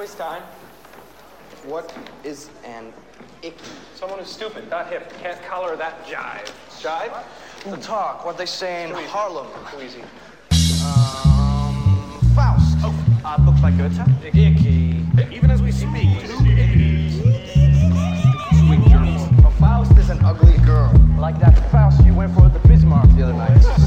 Quiz time. What is an icky? Someone who's stupid, not hip, can't collar that jive. Jive? The talk, what they say in Too easy. Harlem. Too easy. Um, Faust. Oh, uh, books by Goethe. Icky. Even as we speak. Oh, Faust is an ugly girl. Like that Faust you went for at the Bismarck the other night.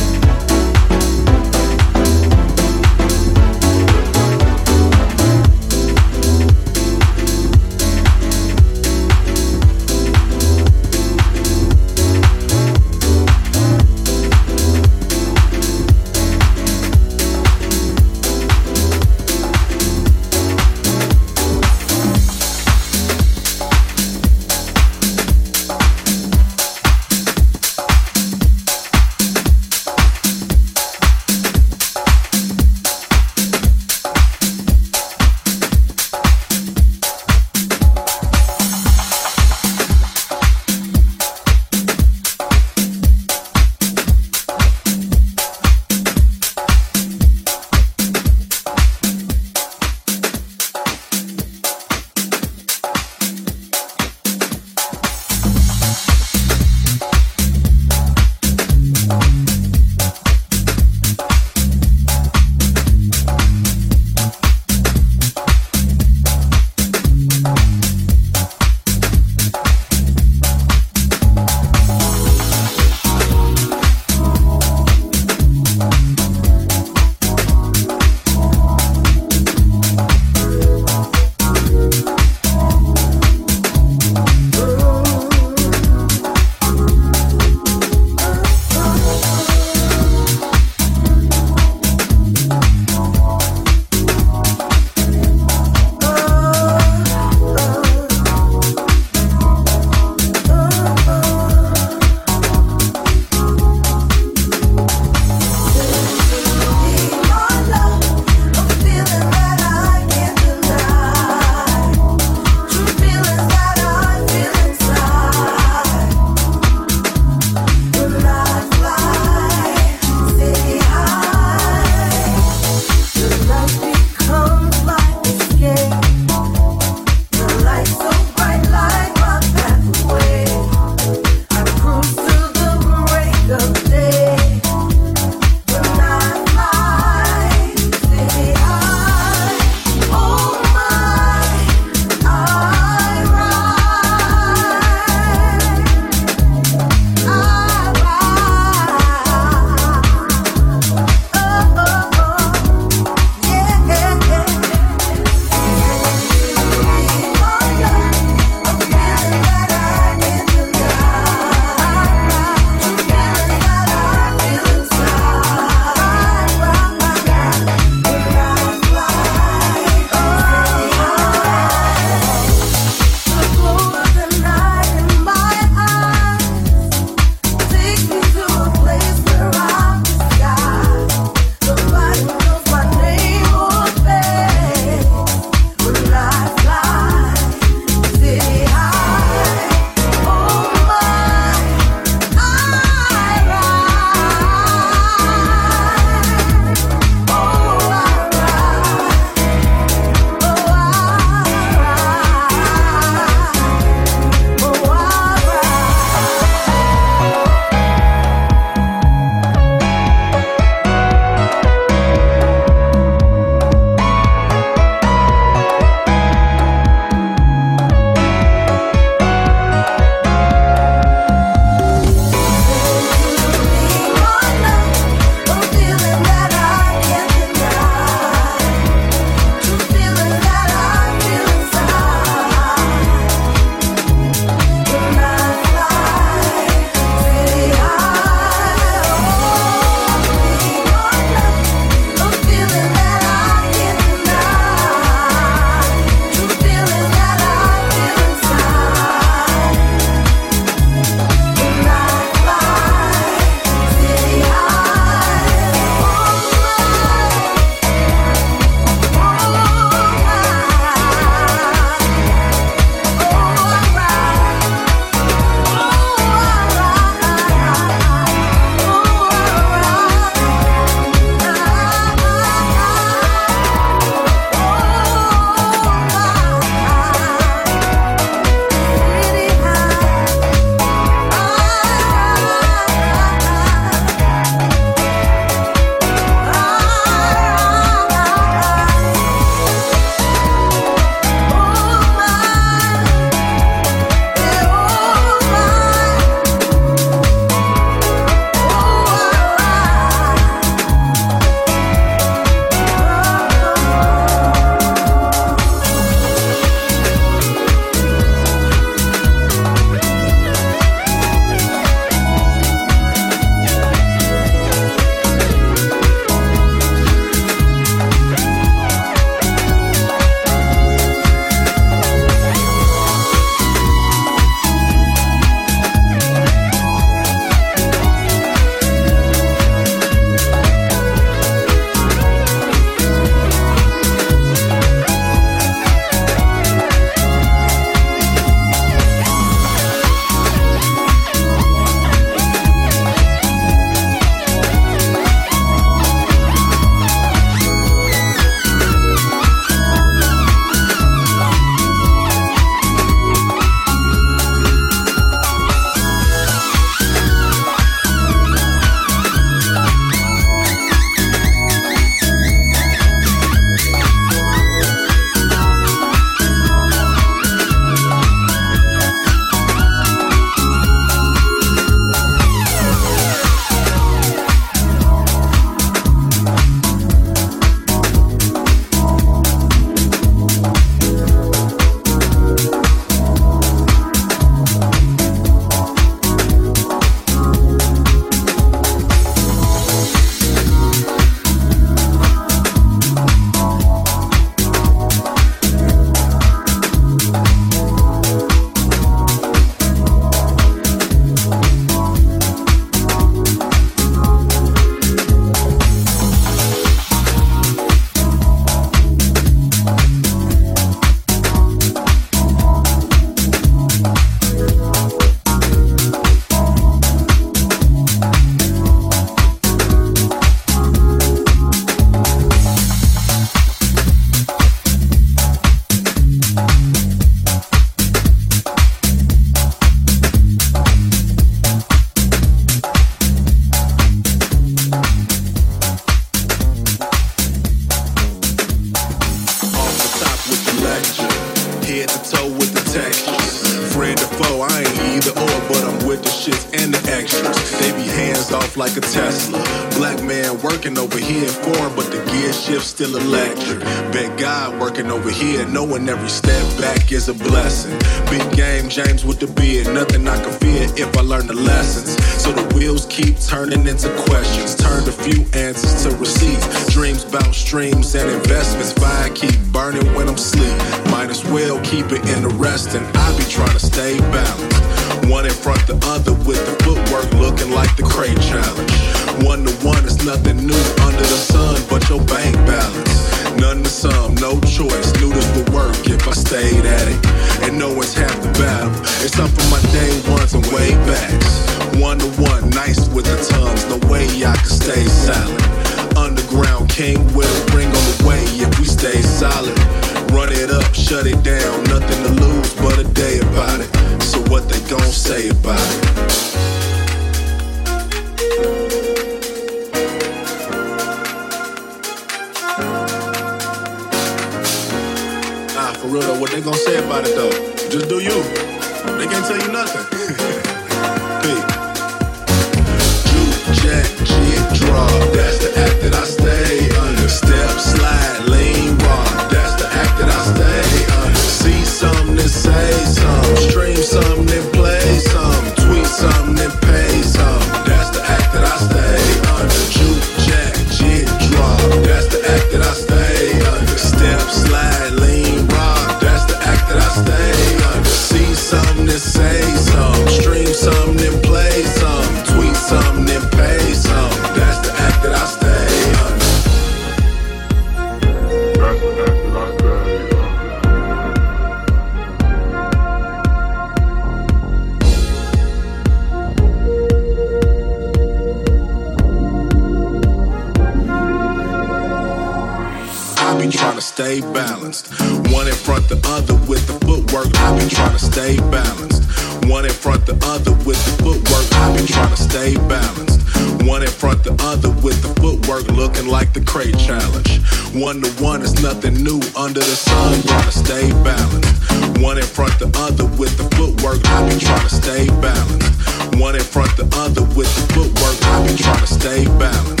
balanced. One in front the other with the footwork. I've been trying to stay balanced. One in front the other with the footwork looking like the crate challenge. One to one is nothing new under the sun. Trying to stay balanced. One in front the other with the footwork. I've been trying to stay balanced. One in front the other with the footwork. I've been trying to stay balanced.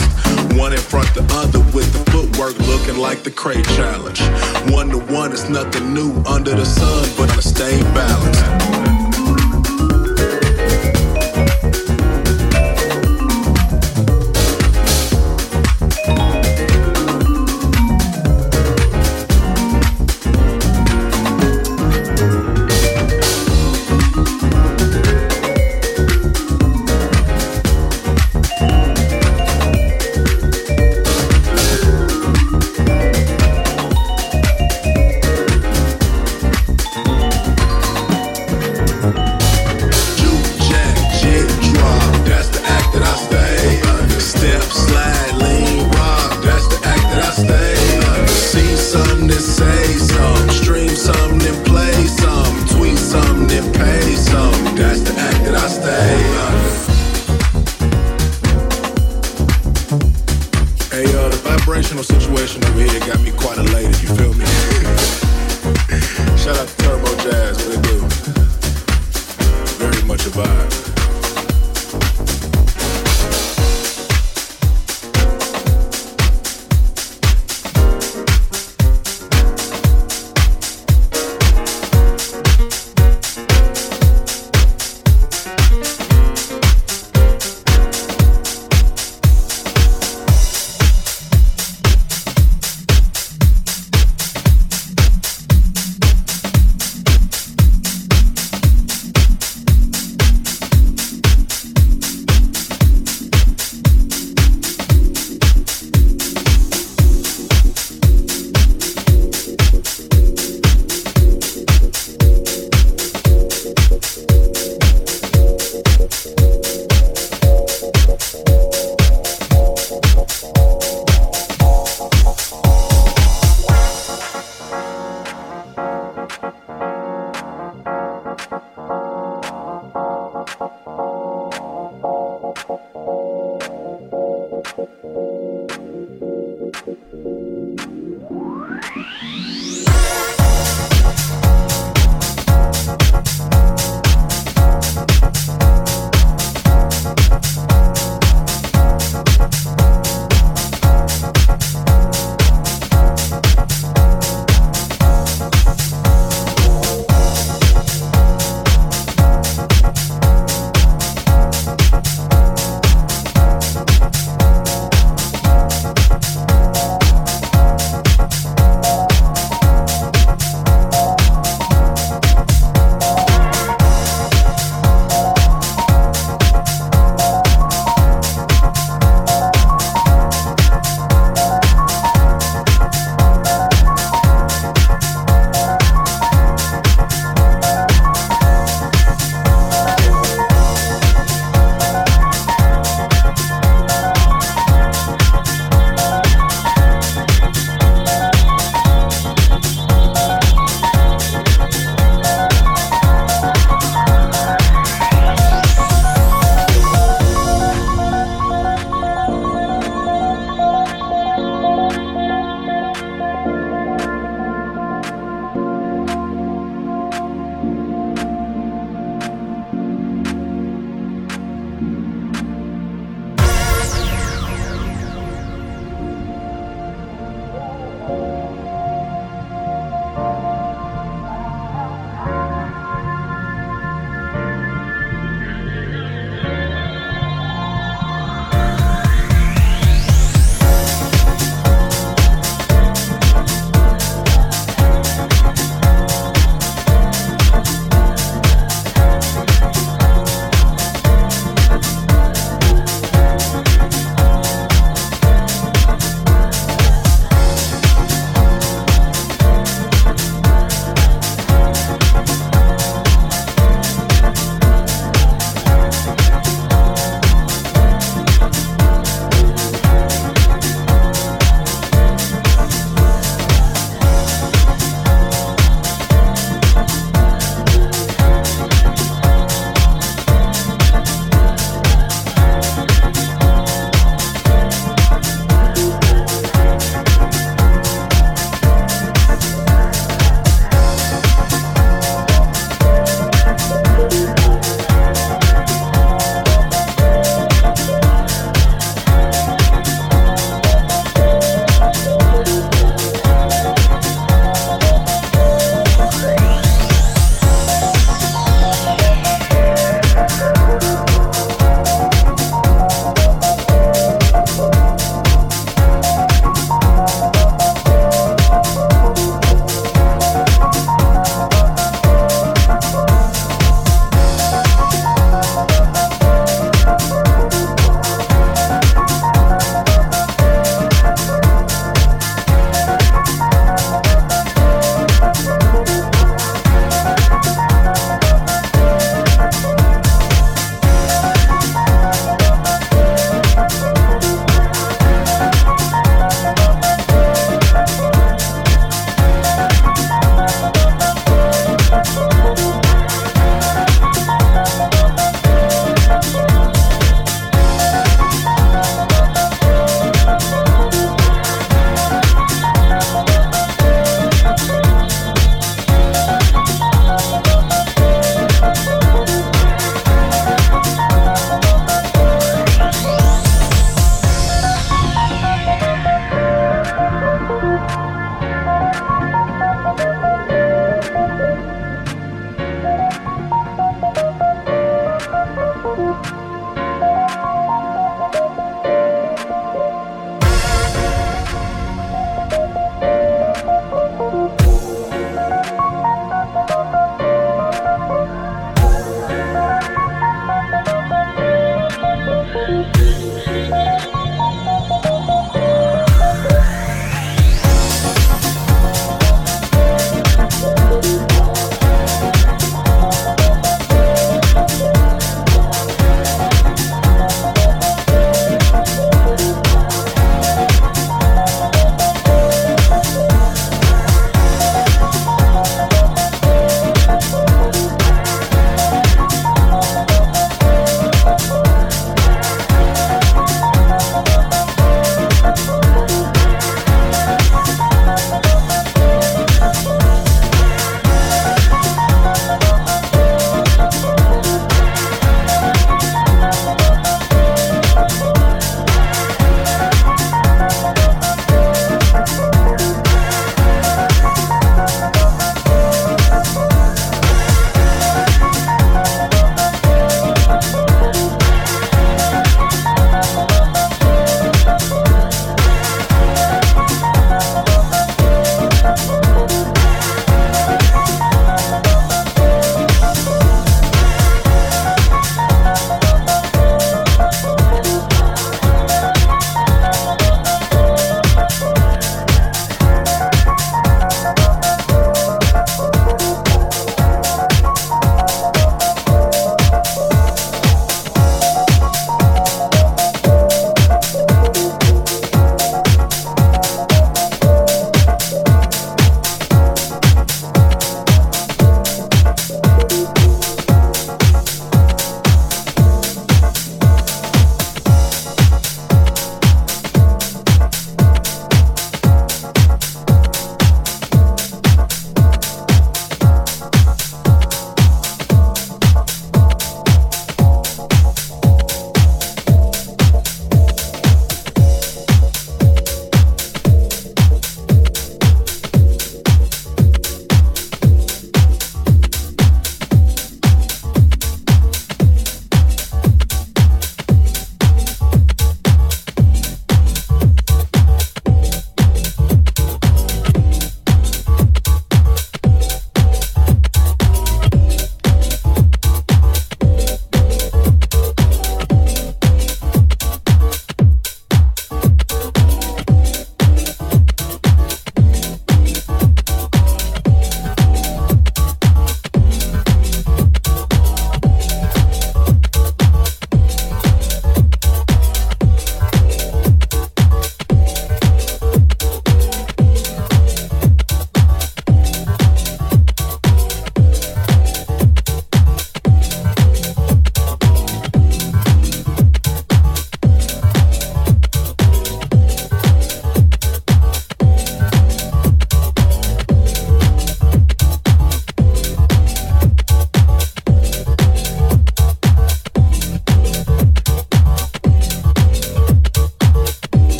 One in front the other with the footwork looking like the crate challenge. One to one is nothing new under the sun, but I stay balanced.